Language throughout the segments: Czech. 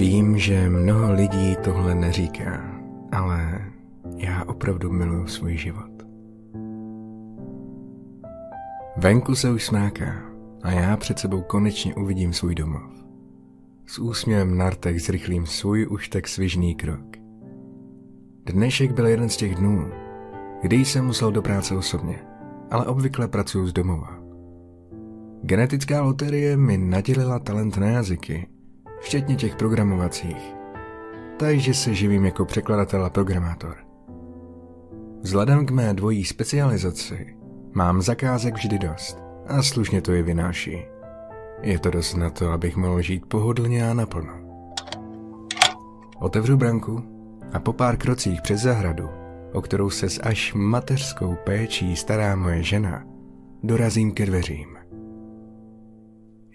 Vím, že mnoho lidí tohle neříká, ale já opravdu miluji svůj život. Venku se už smáká a já před sebou konečně uvidím svůj domov. S úsměvem na rtech zrychlím svůj už tak svižný krok. Dnešek byl jeden z těch dnů, kdy jsem musel do práce osobně, ale obvykle pracuji z domova. Genetická loterie mi nadělila talent na jazyky, včetně těch programovacích, takže se živím jako překladatel a programátor. Vzhledem k mé dvojí specializaci mám zakázek vždy dost a slušně to je vynáší. Je to dost na to, abych mohl žít pohodlně a naplno. Otevřu branku a po pár krocích přes zahradu, o kterou se s až mateřskou péčí stará moje žena, dorazím ke dveřím.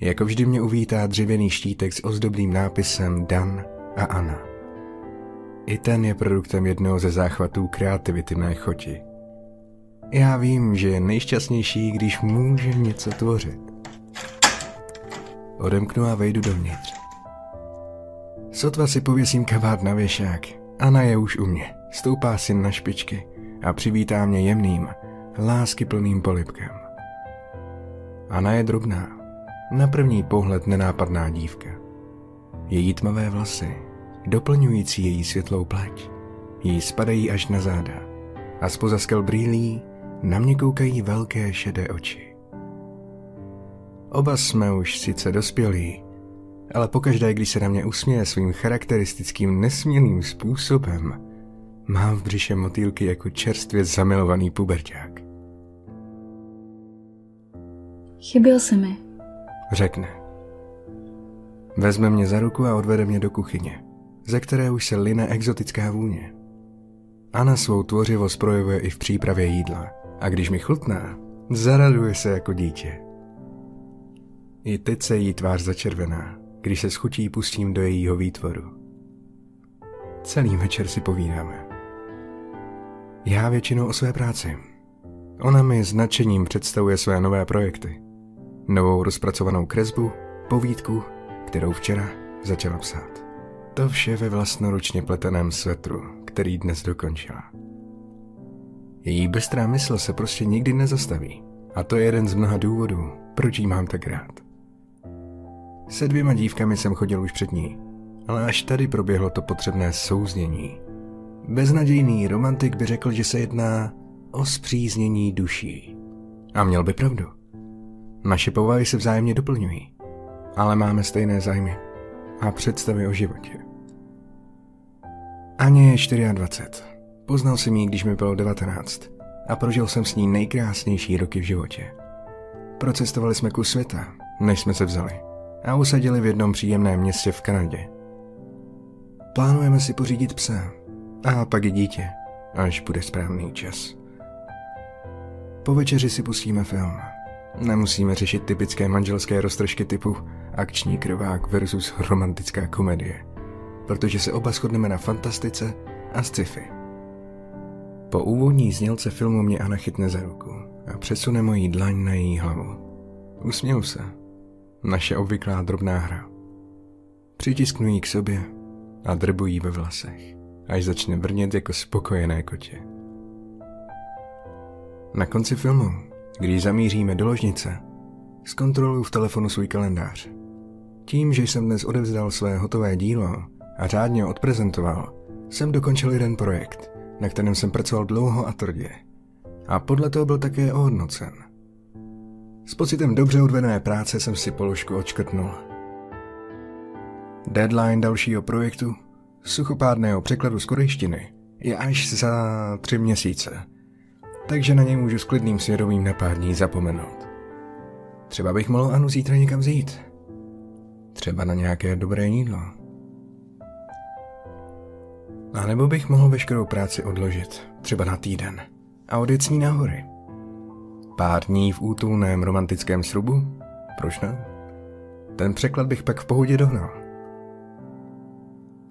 Jako vždy mě uvítá dřevěný štítek s ozdobným nápisem Dan a Anna. I ten je produktem jednoho ze záchvatů kreativity mé choti. Já vím, že je nejšťastnější, když může něco tvořit. Odemknu a vejdu dovnitř. Sotva si pověsím kabát na věšák. Ana je už u mě. Stoupá si na špičky a přivítá mě jemným, láskyplným polipkem. Ana je drobná, na první pohled nenápadná dívka. Její tmavé vlasy, doplňující její světlou pleť, jí spadají až na záda a spoza skel brýlí na mě koukají velké šedé oči. Oba jsme už sice dospělí, ale pokaždé, když se na mě usměje svým charakteristickým nesmělým způsobem, mám v břiše motýlky jako čerstvě zamilovaný puberták. Chyběl se mi. Řekne. Vezme mě za ruku a odvede mě do kuchyně, ze které už se line exotická vůně. Anna svou tvořivost projevuje i v přípravě jídla a když mi chutná, zaraduje se jako dítě. I teď se jí tvář začervená, když se s chutí pustím do jejího výtvoru. Celý večer si povídáme. Já většinou o své práci. Ona mi s nadšením představuje své nové projekty. Novou rozpracovanou kresbu, povídku, kterou včera začala psát. To vše ve vlastnoručně pleteném svetru, který dnes dokončila. Její bystrá mysl se prostě nikdy nezastaví. A to je jeden z mnoha důvodů, proč jí mám tak rád. Se dvěma dívkami jsem chodil už před ní, ale až tady proběhlo to potřebné souznění. Beznadějný romantik by řekl, že se jedná o zpříznění duší. A měl by pravdu. Naše povahy se vzájemně doplňují, ale máme stejné zájmy a představy o životě. Aně je 24. Poznal jsem ji, když mi bylo 19 a prožil jsem s ní nejkrásnější roky v životě. Procestovali jsme kus světa, než jsme se vzali a usadili v jednom příjemném městě v Kanadě. Plánujeme si pořídit psa a pak i dítě, až bude správný čas. Po večeři si pustíme film. Nemusíme řešit typické manželské roztržky typu akční krvák versus romantická komedie, protože se oba shodneme na fantastice a sci-fi. Po úvodní znělce filmu mě Anna chytne za ruku a přesune moji dlaň na její hlavu. Usměju se. Naše obvyklá drobná hra. Přitisknu ji k sobě a drbu ve vlasech, až začne brnět jako spokojené kotě. Na konci filmu, když zamíříme do ložnice, zkontroluji v telefonu svůj kalendář. Tím, že jsem dnes odevzdal své hotové dílo a řádně odprezentoval, jsem dokončil jeden projekt, na kterém jsem pracoval dlouho a tvrdě. A podle toho byl také ohodnocen. S pocitem dobře odvedené práce jsem si položku odškrtnul. Deadline dalšího projektu, suchopádného překladu z korejštiny, je až za tři měsíce, takže na něj můžu s klidným svědomím na pár dní zapomenout. Třeba bych mohl Anu zítra někam zjít. Třeba na nějaké dobré jídlo. A nebo bych mohl veškerou práci odložit, třeba na týden, a odjet s ní na hory. Pár dní v útulném romantickém srubu? Proč ne? Ten překlad bych pak v pohodě dohnal.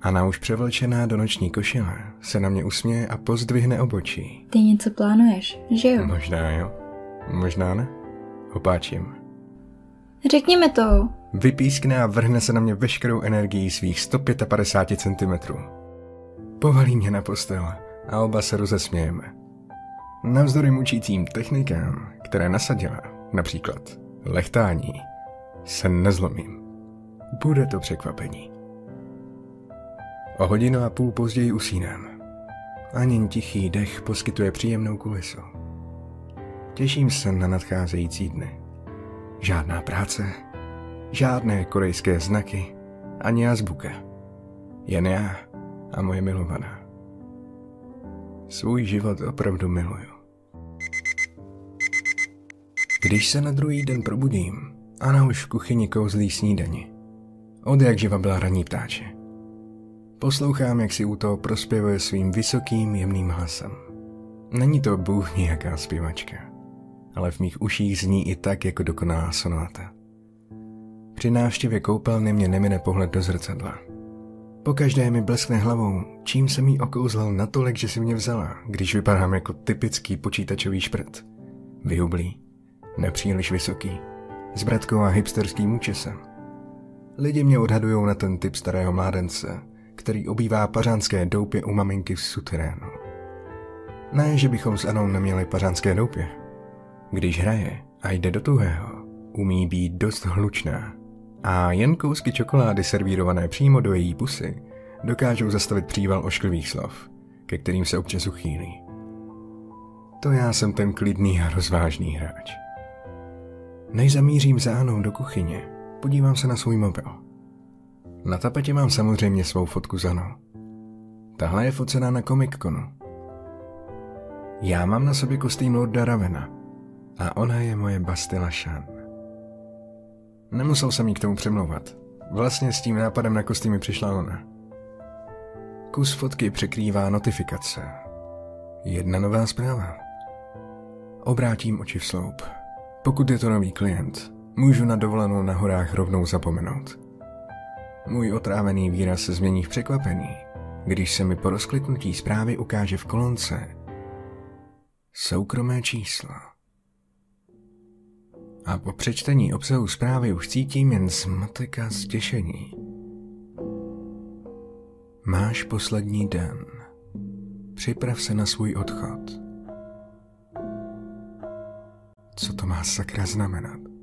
Ana už převlečená do noční košile se na mě usměje a pozdvihne obočí. Ty něco plánuješ, že jo? Možná jo, možná ne. Opáčím. Řekni mi to. vypískne a vrhne se na mě veškerou energií svých 155 cm. Povalí mě na postel a oba se rozesmějeme. Navzdory mučícím technikám, které nasadila, například lechtání, se nezlomím. Bude to překvapení. O hodinu a půl později usínám. Ani tichý dech poskytuje příjemnou kulisu. Těším se na nadcházející dny. Žádná práce, žádné korejské znaky, ani azbuka. Jen já a moje milovaná. Svůj život opravdu miluju. Když se na druhý den probudím, Anna už v kuchyni kouzlí snídani. Od jak živa byla raní ptáče. Poslouchám, jak si u toho prospěvuje svým vysokým, jemným hlasem. Není to bůh nějaká zpěvačka, ale v mých uších zní i tak jako dokonalá sonáta. Při návštěvě koupelny mě nemine pohled do zrcadla. Po každé mi bleskne hlavou, čím jsem jí okouzlal natolik, že si mě vzala, když vypadám jako typický počítačový šprt. Vyhublý, nepříliš vysoký, s bratkou a hipsterským účesem. Lidi mě odhadují na ten typ starého mládence, který obývá pařánské doupě u maminky v suterénu. Ne, že bychom s Anou neměli pařánské doupě. Když hraje a jde do tuhého, umí být dost hlučná a jen kousky čokolády servírované přímo do její pusy dokážou zastavit příval ošklivých slov, ke kterým se občas uchýlí. To já jsem ten klidný a rozvážný hráč. Než zamířím za Anou do kuchyně, podívám se na svůj mobil. Na tapetě mám samozřejmě svou fotku za Anou. Tahle je focená na Comic Conu. Já mám na sobě kostým Lorda Ravena a ona je moje Bastila Shan. Nemusel jsem jí k tomu přemlouvat. Vlastně s tím nápadem na kostýmy přišla ona. Kus fotky překrývá notifikace. Jedna nová zpráva. Obrátím oči v sloup. Pokud je to nový klient, můžu na dovolenou na horách rovnou zapomenout. Můj otrávený výraz se změní v překvapení, když se mi po rozkliknutí zprávy ukáže v kolonce soukromé číslo. A po přečtení obsahu zprávy už cítím jen smatek a stěšení. Máš poslední den. Připrav se na svůj odchod. Co to má sakra znamenat?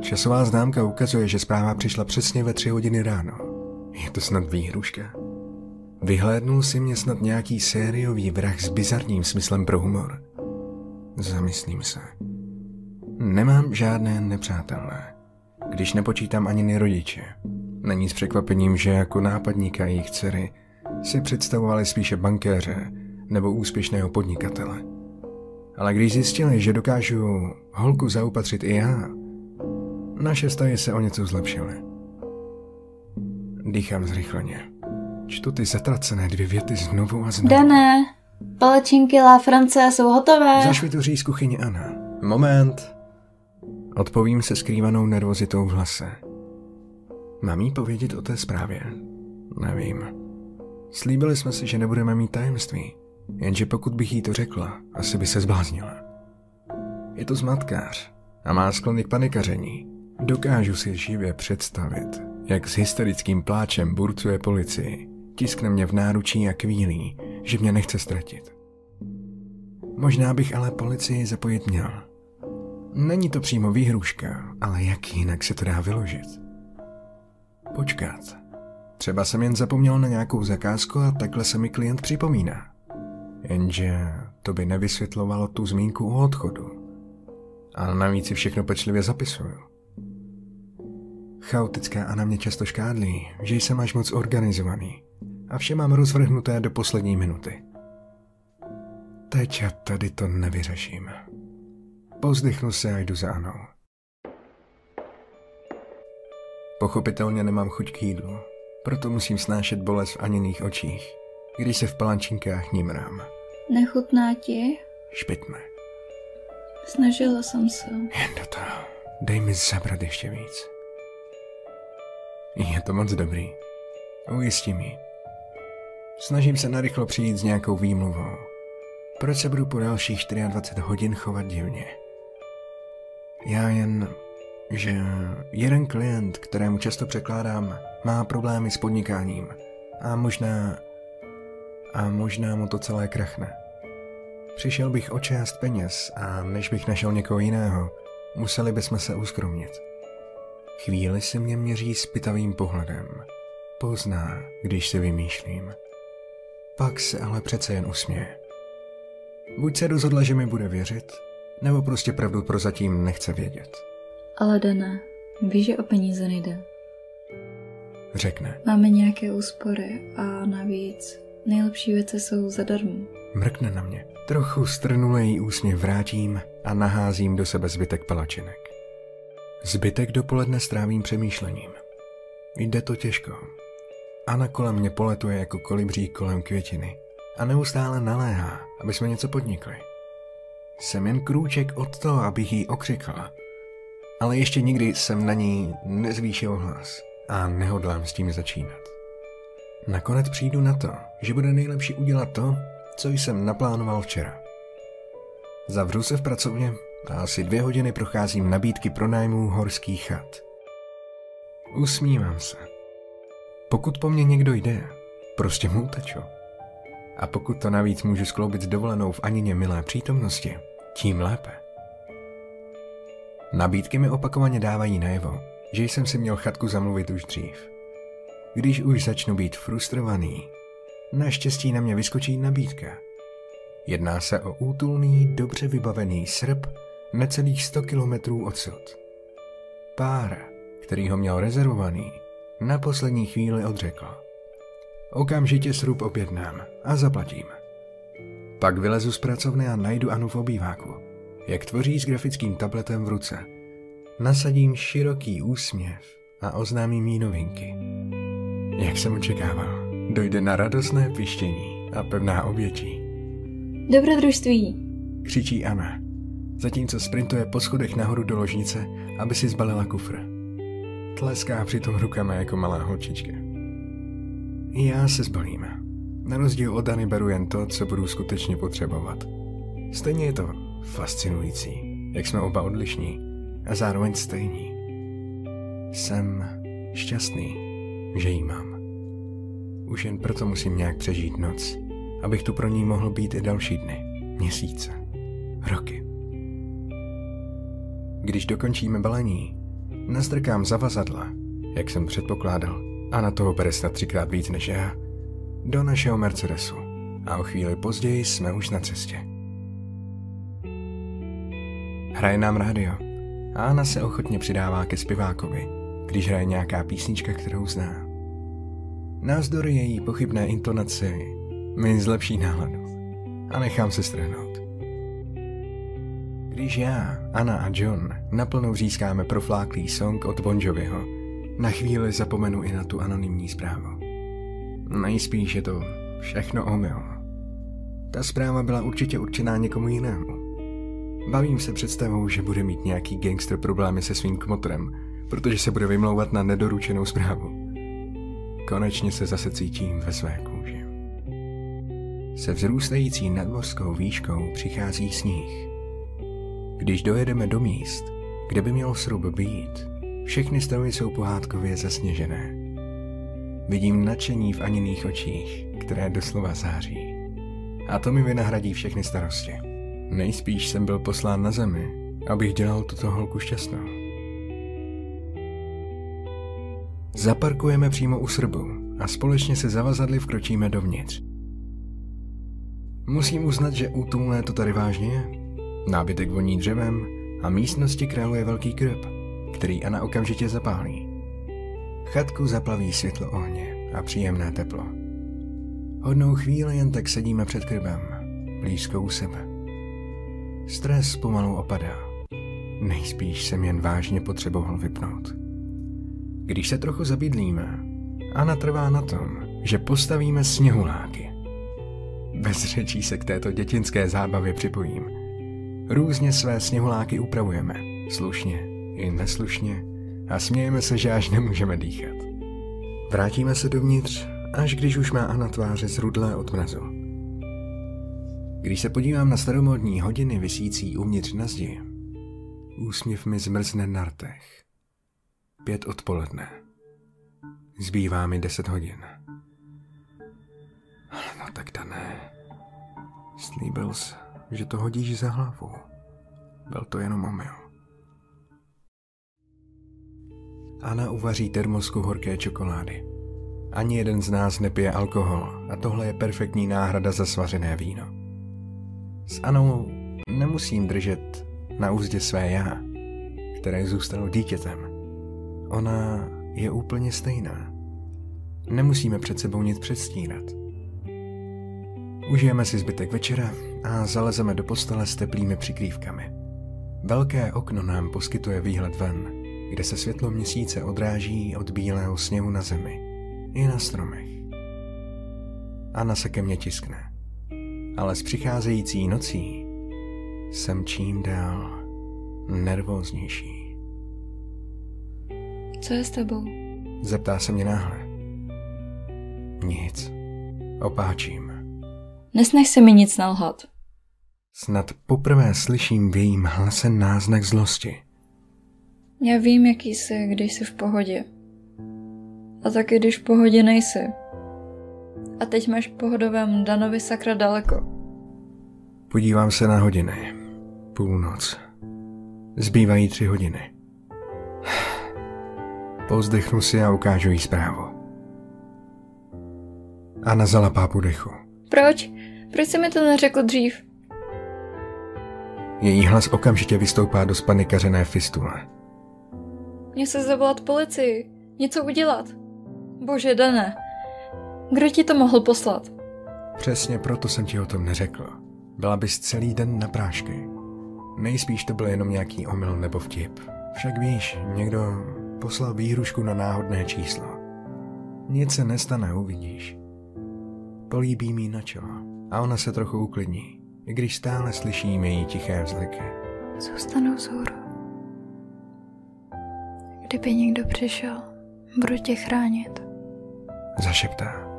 Časová známka ukazuje, že zpráva přišla přesně ve tři hodiny ráno. Je to snad výhruška? Vyhlédnul si mě snad nějaký sériový vrah s bizarním smyslem pro humor. Zamyslím se. Nemám žádné nepřátelé, když nepočítám ani rodiče. Není s překvapením, že jako nápadníka jejich dcery si představovali spíše bankéře nebo úspěšného podnikatele. Ale když zjistili, že dokážu holku zaupatřit i já, naše vztahy se o něco zlepšily. Dýchám zrychleně. Čtu ty zatracené dvě věty znovu a znovu. Dané, palečinky La France jsou hotové. Zašvituří z kuchyně Anna. Moment. Odpovím se skrývanou nervozitou v hlase. Mám jí povědět o té zprávě? Nevím. Slíbili jsme si, že nebudeme mít tajemství. Jenže pokud bych jí to řekla, asi by se zbláznila. Je to zmatkář a má sklony k panikaření. Dokážu si živě představit, jak s hysterickým pláčem burcuje policii, tiskne mě v náručí a kvílí, že mě nechce ztratit. Možná bych ale policii zapojit měl. Není to přímo výhruška, ale jak jinak se to dá vyložit? Počkat. Třeba jsem jen zapomněl na nějakou zakázku a takhle se mi klient připomíná. Jenže to by nevysvětlovalo tu zmínku o odchodu. A navíc si všechno pečlivě zapisuju. Chaotická Ana mě často škádlí, že jsem až moc organizovaný a vše mám rozvrhnuté do poslední minuty. Teď a tady to nevyřeším. Pozdychnu se a jdu za Anou. Pochopitelně nemám chuť k jídlu, proto musím snášet bolest v Aniných očích, když se v palančinkách nímrám. Nechutná ti? Špitme. Snažila jsem se. Jen do toho. Dej mi zabrat ještě víc. Je to moc dobrý. Ujistí mi. Snažím se narychlo přijít s nějakou výmluvou. Proč se budu po dalších 24 hodin chovat divně? Já jen že jeden klient, kterému často překládám, má problémy s podnikáním a možná a možná mu to celé krachne. Přišel bych o část peněz a než bych našel někoho jiného, museli bychom se uskromnit. Chvíli se mě měří spitavým pohledem. Pozná, když se vymýšlím. Pak se ale přece jen usměje. Buď se rozhodla, že mi bude věřit, nebo prostě pravdu prozatím nechce vědět. Ale Dana, víš, že o peníze nejde. Řekne. Máme nějaké úspory a navíc nejlepší věci jsou zadarmo. Mrkne na mě. Trochu strnulej úsměv vrátím a naházím do sebe zbytek palačinek. Zbytek dopoledne strávím přemýšlením. Jde to těžko. Ana kolem mě poletuje jako kolibří kolem květiny a neustále naléhá, aby jsme něco podnikli. Jsem jen krůček od toho, abych jí okřikla. Ale ještě nikdy jsem na ní nezvýšil hlas a nehodlám s tím začínat. Nakonec přijdu na to, že bude nejlepší udělat to, co jsem naplánoval včera. Zavřu se v pracovně a asi dvě hodiny procházím nabídky pronájmů horských chat. Usmívám se. Pokud po mně někdo jde, prostě mu uteču. A pokud to navíc můžu skloubit s dovolenou v Anině milé přítomnosti, tím lépe. Nabídky mi opakovaně dávají najevo, že jsem si měl chatku zamluvit už dřív. Když už začnu být frustrovaný, naštěstí na mě vyskočí nabídka. Jedná se o útulný, dobře vybavený srp necelých 100 kilometrů odsud. Pár, který ho měl rezervovaný, na poslední chvíli odřekl. Okamžitě srub objednám a zaplatím. Pak vylezu z pracovny a najdu Anu v obýváku, jak tvoří s grafickým tabletem v ruce. Nasadím široký úsměv a oznámím jí novinky. Jak jsem očekával, dojde na radostné pištění a pevná obětí. Dobrodružství! Křičí Anna, zatímco sprintuje po schodech nahoru do ložnice, aby si zbalila kufr. Tleská přitom rukama jako malá holčička. Já se zbalím. Na rozdíl od Dany beru jen to, co budu skutečně potřebovat. Stejně je to fascinující, jak jsme oba odlišní a zároveň stejní. Jsem šťastný, že jí mám. Už jen proto musím nějak přežít noc, abych tu pro ní mohl být i další dny, měsíce, roky. Když dokončíme balení, nastrkám zavazadla, jak jsem předpokládal, a na toho bere snad třikrát víc než já, do našeho Mercedesu a o chvíli později jsme už na cestě. Hraje nám rádio a Anna se ochotně přidává ke zpěvákovi, když hraje nějaká písnička, kterou zná. Názdory její pochybné intonaci mi zlepší náladu a nechám se strhnout. Když já, Anna a John naplno vřískáme profláklý song od Bon Joviho, na chvíli zapomenu i na tu anonymní zprávu. Nejspíš je to všechno omyl. Ta zpráva byla určitě určená někomu jinému. Bavím se představou, že bude mít nějaký gangster problémy se svým kmotrem, protože se bude vymlouvat na nedoručenou zprávu. Konečně se zase cítím ve své kůži. Se vzrůstající nadmořskou výškou přichází sníh. Když dojedeme do míst, kde by měl srub být, všechny stromy jsou pohádkově zasněžené. Vidím nadšení v Aniných očích, které doslova září. A to mi vynahradí všechny starosti. Nejspíš jsem byl poslán na zemi, abych dělal tuto holku šťastnou. Zaparkujeme přímo u Srbu a společně se zavazadly vkročíme dovnitř. Musím uznat, že útulné to tady vážně je. Nábytek voní dřevem a místnosti králuje velký krb, který Ana okamžitě zapálí. Chatku zaplaví světlo ohně a příjemné teplo. Hodnou chvíli jen tak sedíme před krbem, blízko u sebe. Stres pomalu opadá. Nejspíš jsem jen vážně potřeboval vypnout. Když se trochu zabydlíme, Ana trvá na tom, že postavíme sněhuláky. Bez řečí se k této dětinské zábavě připojím. Různě své sněhuláky upravujeme, slušně i neslušně, a smějeme se, že až nemůžeme dýchat. Vrátíme se dovnitř, až když už má Ana tváře zrudlé od mrazu. Když se podívám na staromodní hodiny visící uvnitř na zdi, Úsměv mi zmrzne na rtech. Pět odpoledne. Zbývá mi deset hodin. No tak dané. Slíbil jsi, že to hodíš za hlavu. Byl to jenom omyl. Anna uvaří termosku horké čokolády. Ani jeden z nás nepije alkohol a tohle je perfektní náhrada za svařené víno. S Anou nemusím držet na úzdě své já, které zůstalo dítětem. Ona je úplně stejná. Nemusíme před sebou nic předstírat. Užijeme si zbytek večera a zalezeme do postele s teplými přikrývkami. Velké okno nám poskytuje výhled ven, kde se světlo měsíce odráží od bílého sněhu na zemi i na stromech. Anna se ke mně tiskne, ale s přicházející nocí jsem čím dál nervóznější. Co je s tebou? Zeptá se mě náhle. Nic. Opáčím. Nesnech se mi nic nalhat. Snad poprvé slyším v jejím hlase náznak zlosti. Já vím, jaký jsi, když jsi v pohodě. A taky, když v pohodě nejsi. A teď máš pohodovém Danovi sakra daleko. Podívám se na hodiny. Půlnoc. Zbývají tři hodiny. Pozdechnu si a ukážu jí zprávu. Anna zalapá po dechu. Proč? Proč jsi mi to neřekl dřív? Její hlas okamžitě vystoupá do spanikařené fistule. Mě se zavolat policii. Něco udělat. Bože, Dané. Kdo ti to mohl poslat? Přesně proto jsem ti o tom neřekl. Byla bys celý den na prášky. Nejspíš to byl jenom nějaký omyl nebo vtip. Však víš, někdo poslal výhrušku na náhodné číslo. Nic se nestane, uvidíš. Políbí mi na čelo a ona se trochu uklidní, i když stále slyšíme její tiché vzliky. Zůstanu vzhůru. Kdyby někdo přišel, budu tě chránit. Zašeptá.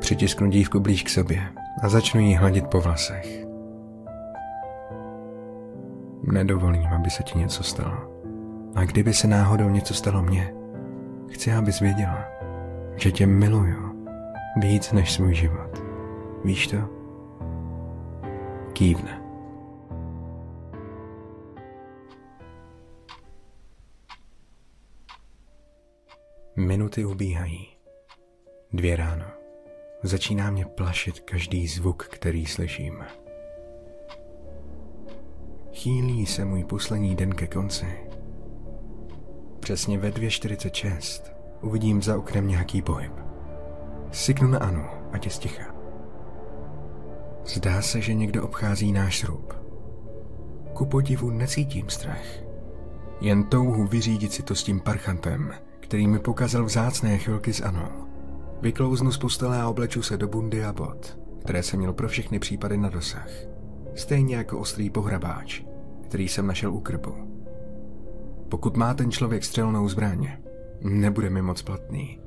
Přitisknu dívku blíž k sobě a začnu jí hladit po vlasech. Nedovolím, aby se ti něco stalo. A kdyby se náhodou něco stalo mně, chci, abys věděla, že tě miluju víc než svůj život. Víš to? Kývne. Minuty ubíhají. Dvě ráno. Začíná mě plašit každý zvuk, který slyším. Chýlí se můj poslední den ke konci. Přesně ve 2.46 uvidím za oknem nějaký pohyb. Syknu na Anu, ať je sticha. Zdá se, že někdo obchází náš srub. Ku podivu necítím strach. Jen touhu vyřídit si to s tím parchantem, který mi pokazal vzácné chvilky s Anou. Vyklouznu z postele a obleču se do bundy a bot, které jsem měl pro všechny případy na dosah. Stejně jako ostrý pohrabáč, který jsem našel u krbu. Pokud má ten člověk střelnou zbraň, nebude mi moc platný,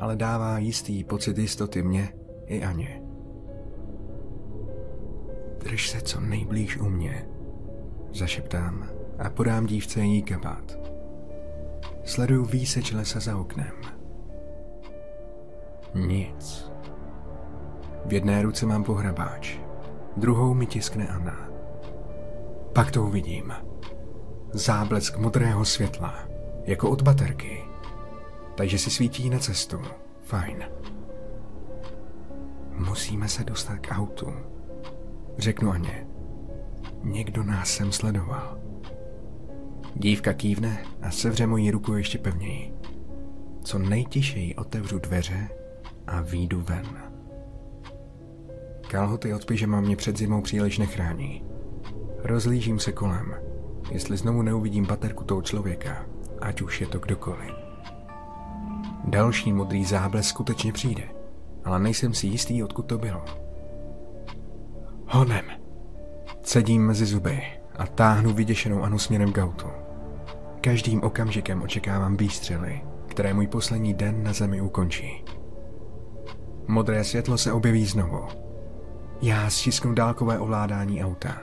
ale dává jistý pocit jistoty mě i Aně. Drž se co nejblíž u mě, zašeptám a podám dívce její kabát. Sleduju výseč lesa za oknem. Nic. V jedné ruce mám pohrabáč, druhou mi tiskne Anna. Pak to uvidím. Záblesk modrého světla, jako od baterky. Takže si svítí na cestu. Fajn. Musíme se dostat k autu. Řeknu Aně. Někdo nás sem sledoval. Dívka kývne a sevře moji ruku ještě pevněji. Co nejtišeji otevřu dveře a výjdu ven. Kalhoty od pyžama mě před zimou příliš nechrání. Rozlížím se kolem, jestli znovu neuvidím baterku toho člověka, ať už je to kdokoliv. Další modrý záblesk skutečně přijde, ale nejsem si jistý, odkud to bylo. Honem. Cedím mezi zuby a táhnu vyděšenou Anu směrem k autu. Každým okamžikem očekávám výstřely, které můj poslední den na zemi ukončí. Modré světlo se objeví znovu. Já stisknu dálkové ovládání auta.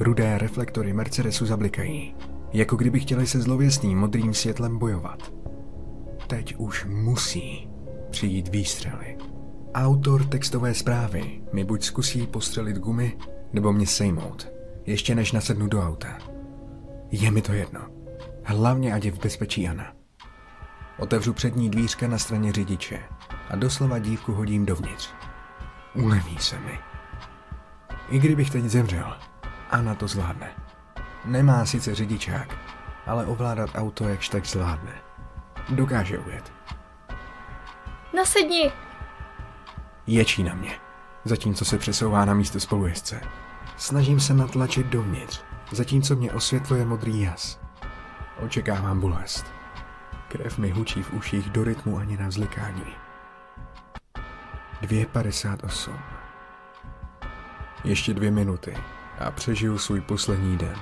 Rudé reflektory Mercedesu zablikají, jako kdyby chtěli se zlověstným modrým světlem bojovat. Teď už musí přijít výstřely. Autor textové zprávy mi buď zkusí postřelit gumy, nebo mě sejmout, ještě než nasednu do auta. Je mi to jedno. Hlavně ať je v bezpečí Anna. Otevřu přední dvířka na straně řidiče a doslova dívku hodím dovnitř. Uleví se mi. I kdybych teď zemřel, Anna to zvládne. Nemá sice řidičák, ale ovládat auto jakž tak zvládne. Dokáže ujet. Nasedni! Ječí na mě, zatímco se přesouvá na místo spolujezdce. Snažím se natlačit dovnitř, zatímco mě osvětluje modrý jas. Očekávám bolest. Krev mi hučí v uších do rytmu ani na vzlikání. 2.58. Ještě dvě minuty a přežiju svůj poslední den.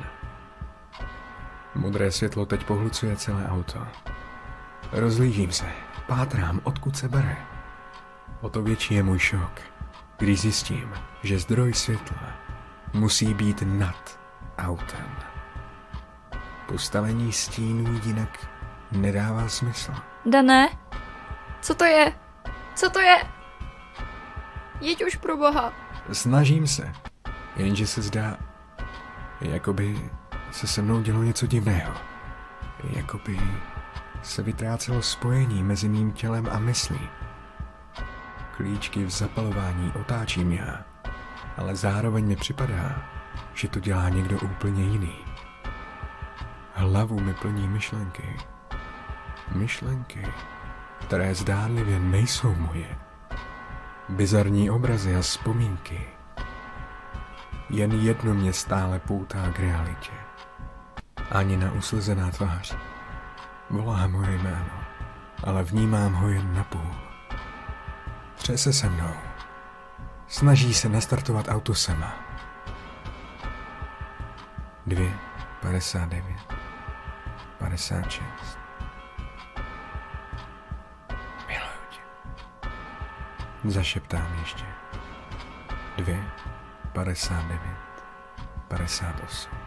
Modré světlo teď pohlucuje celé auto. Rozlížím se, pátrám, odkud se bere. O to větší je můj šok, když zjistím, že zdroj světla musí být nad autem. Postavení stínů jinak nedává smysl. Dané? Co to je? Co to je? Jeď už pro boha. Snažím se, jenže se zdá, jakoby se se mnou dělo něco divného. Jakoby se vytrácelo spojení mezi mým tělem a myslí. Klíčky v zapalování otáčím já, ale zároveň mi připadá, že to dělá někdo úplně jiný. Hlavu mi plní myšlenky. Myšlenky, které zdánlivě nejsou moje. Bizarní obrazy a vzpomínky. Jen jedno mě stále poutá k realitě. Ani na uslzená tvář. Volá moje jméno, ale vnímám ho jen na půl. Třese se mnou. Snaží se nastartovat auto sama. Dvě, padesát devět, padesát šest. Miluju tě. Zašeptám ještě. Dvě, padesát devět, padesát osm.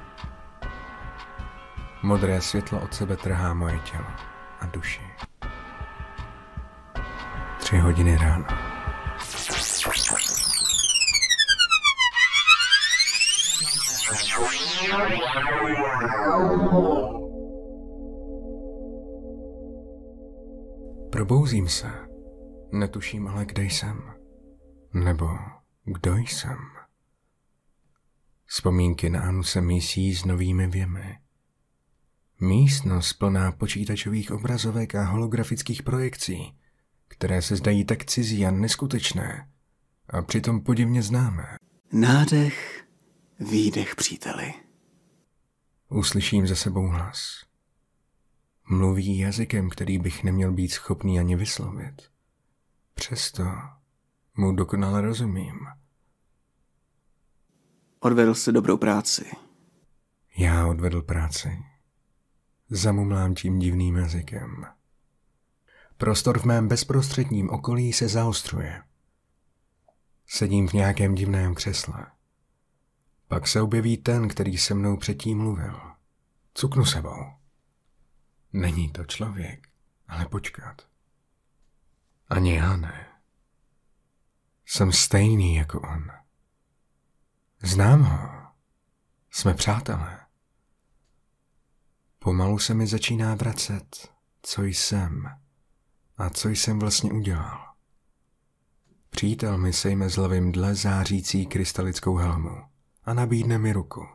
Modré světlo od sebe trhá moje tělo a duši. Tři hodiny ráno. Probouzím se. Netuším ale, kde jsem. Nebo kdo jsem. Vzpomínky na Anu se mísí s novými věmy. Místnost plná počítačových obrazovek a holografických projekcí, které se zdají tak cizí a neskutečné a přitom podivně známé. Nádech, výdech, příteli. Uslyším za sebou hlas. Mluví jazykem, který bych neměl být schopný ani vyslovit. Přesto mu dokonale rozumím. Odvedl jsi dobrou práci. Já odvedl práci. Zamumlám tím divným jazykem. Prostor v mém bezprostředním okolí se zaostruje. Sedím v nějakém divném křesle. Pak se objeví ten, který se mnou předtím mluvil. Cuknu sebou. Není to člověk, ale počkat. Ani já ne. Jsem stejný jako on. Znám ho. Jsme přátelé. Pomalu se mi začíná vracet, co jsem a co jsem vlastně udělal. Přítel mi sejme z hlavy dle zářící krystalickou helmu a nabídne mi ruku.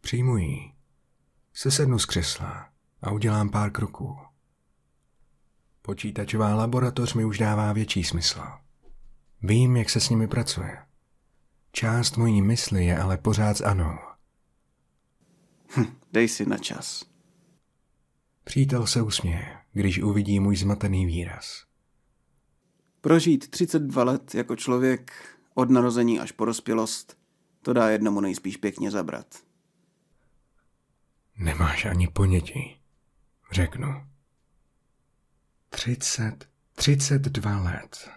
Přijmu ji. Sesednu z křesla a udělám pár kroků. Počítačová laboratoř mi už dává větší smysl. Vím, jak se s nimi pracuje. Část mojí mysli je ale pořád s Anou. Hm, dej si na čas. Přítel se usměje, když uvidí můj zmatený výraz. Prožít 32 let jako člověk od narození až po dospělost, to dá jednomu nejspíš pěkně zabrat. Nemáš ani ponětí, řeknu. 30, 32 let.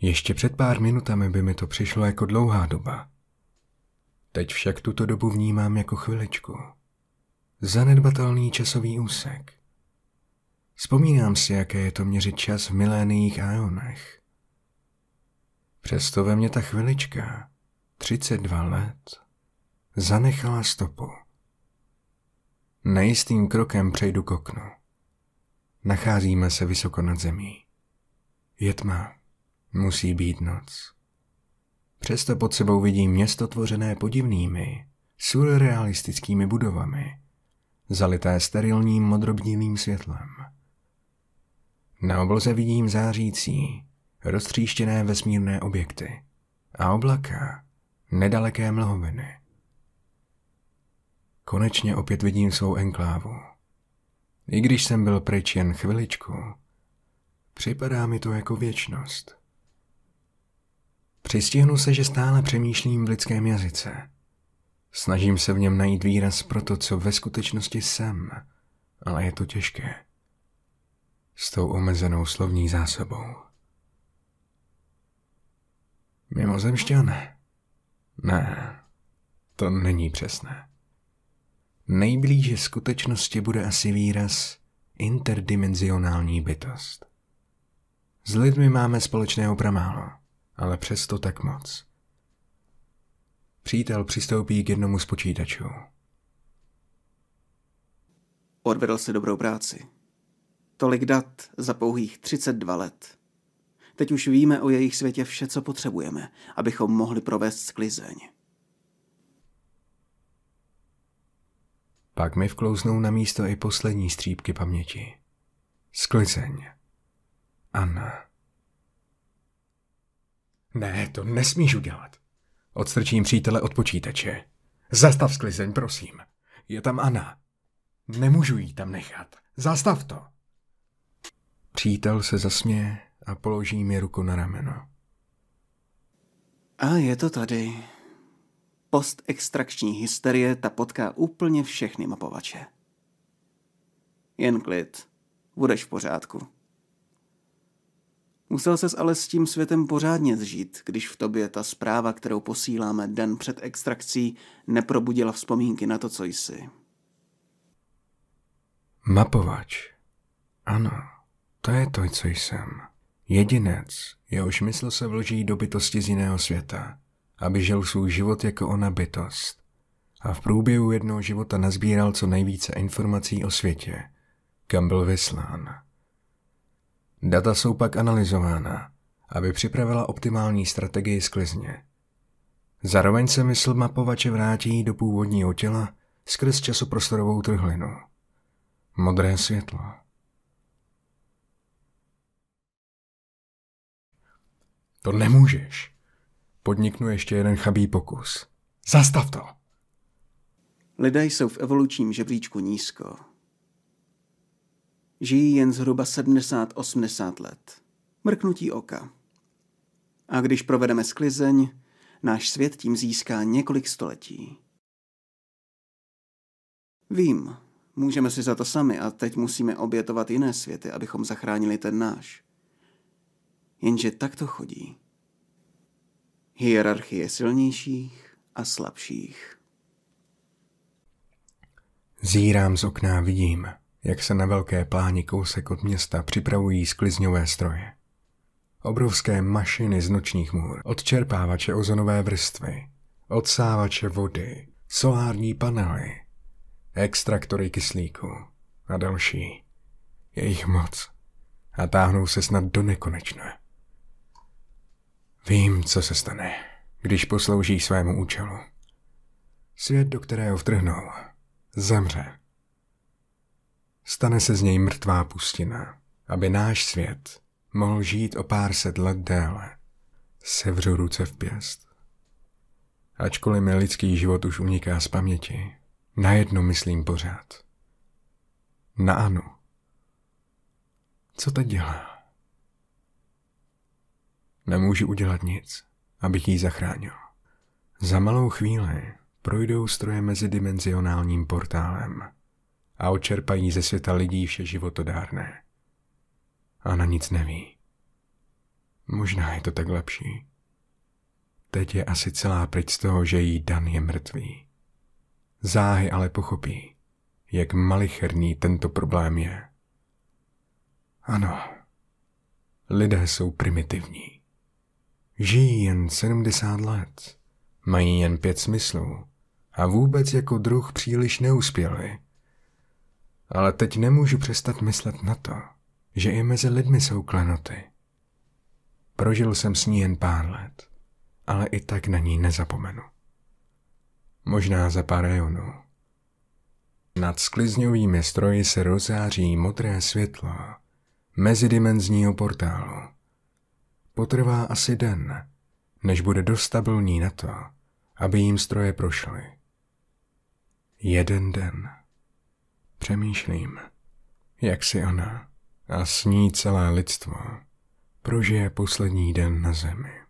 Ještě před pár minutami by mi to přišlo jako dlouhá doba. Teď však tuto dobu vnímám jako chviličku. Zanedbatelný časový úsek. Vzpomínám si, jaké je to měřit čas v miléniích a eonech. Přesto ve mně ta chvilička, 32 let, zanechala stopu. Nejistým krokem přejdu k oknu. Nacházíme se vysoko nad zemí. Je tma. Musí být noc. Přesto pod sebou vidím město tvořené podivnými, surrealistickými budovami, zalité sterilním modrobílým světlem. Na obloze vidím zářící, roztříštěné vesmírné objekty a oblaka, nedaleké mlhoviny. Konečně opět vidím svou enklávu. I když jsem byl pryč jen chviličku, připadá mi to jako věčnost. Přistihnu se, že stále přemýšlím v lidském jazyce. Snažím se v něm najít výraz pro to, co ve skutečnosti jsem, ale je to těžké. S tou omezenou slovní zásobou. Mimozemšťan? Ne, to není přesné. Nejblíže skutečnosti bude asi výraz interdimenzionální bytost. S lidmi máme společného pramálo, ale přesto tak moc. Přítel přistoupí k jednomu z počítačů. Odvedl si dobrou práci. Tolik dat za pouhých 32 let. Teď už víme o jejich světě vše, co potřebujeme, abychom mohli provést sklizeň. Pak mi vklouznou na místo i poslední střípky paměti. Sklizeň. Anna. Ne, to nesmíš udělat. Odstrčím přítele od počítače. Zastav sklizeň, prosím. Je tam Anna. Nemůžu jí tam nechat. Zastav to. Přítel se zasměje a položí mi ruku na rameno. A je to tady. Postextrakční hysterie ta potká úplně všechny mapovače. Jen klid. Budeš v pořádku. Musel ses ale s tím světem pořádně zžít, když v tobě ta zpráva, kterou posíláme den před extrakcí, neprobudila vzpomínky na to, co jsi. Mapovač. Ano, to je to, co jsem. Jedinec, jehož mysl se vloží do bytosti z jiného světa, aby žil svůj život jako ona bytost. A v průběhu jednoho života nazbíral co nejvíce informací o světě, kam byl vyslán. Data jsou pak analyzována, aby připravila optimální strategii sklizně. Zároveň se mysl mapovače vrátí do původního těla skrz časoprostorovou trhlinu. Modré světlo. To nemůžeš. Podniknu ještě jeden chabý pokus. Zastav to. Lidé jsou v evolučním žebříčku nízko, žijí jen zhruba 70-80 let. Mrknutí oka. A když provedeme sklizeň, náš svět tím získá několik století. Vím, můžeme si za to sami a teď musíme obětovat jiné světy, abychom zachránili ten náš. Jenže tak to chodí. Hierarchie silnějších a slabších. Zírám z okna vidím, jak se na velké pláni kousek od města připravují sklizňové stroje. Obrovské mašiny z nočních můr, odčerpávače ozonové vrstvy, odsávače vody, solární panely, extraktory kyslíku a další. Je jich moc a táhnou se snad do nekonečna. Vím, co se stane, když poslouží svému účelu. Svět, do kterého vtrhnou, zemře Stane se z něj mrtvá pustina, aby náš svět mohl žít o pár set let déle. Sevřu ruce v pěst. Ačkoliv mi lidský život už uniká z paměti, na jedno myslím pořád. Na Anu. Co teď dělá? Nemůžu udělat nic, abych jí zachránil. Za malou chvíli projdou stroje mezidimenzionálním portálem – a očerpají ze světa lidí vše životodárné. A na nic neví. Možná je to tak lepší. Teď je asi celá pryč z toho, že jí Dan je mrtvý. Záhy ale pochopí, jak malicherný tento problém je. Ano, lidé jsou primitivní. Žijí jen 70 let, mají jen pět smyslů a vůbec jako druh příliš neuspěli. Ale teď nemůžu přestat myslet na to, že i mezi lidmi jsou klenoty. Prožil jsem s ní jen pár let, ale i tak na ní nezapomenu. Možná za pár eonů. Nad sklizňovými stroji se rozáří modré světlo mezidimenzního portálu. Potrvá asi den, než bude dost stabilní na to, aby jim stroje prošly. Jeden den. Přemýšlím, jak si ona a s ní celé lidstvo prožije poslední den na zemi.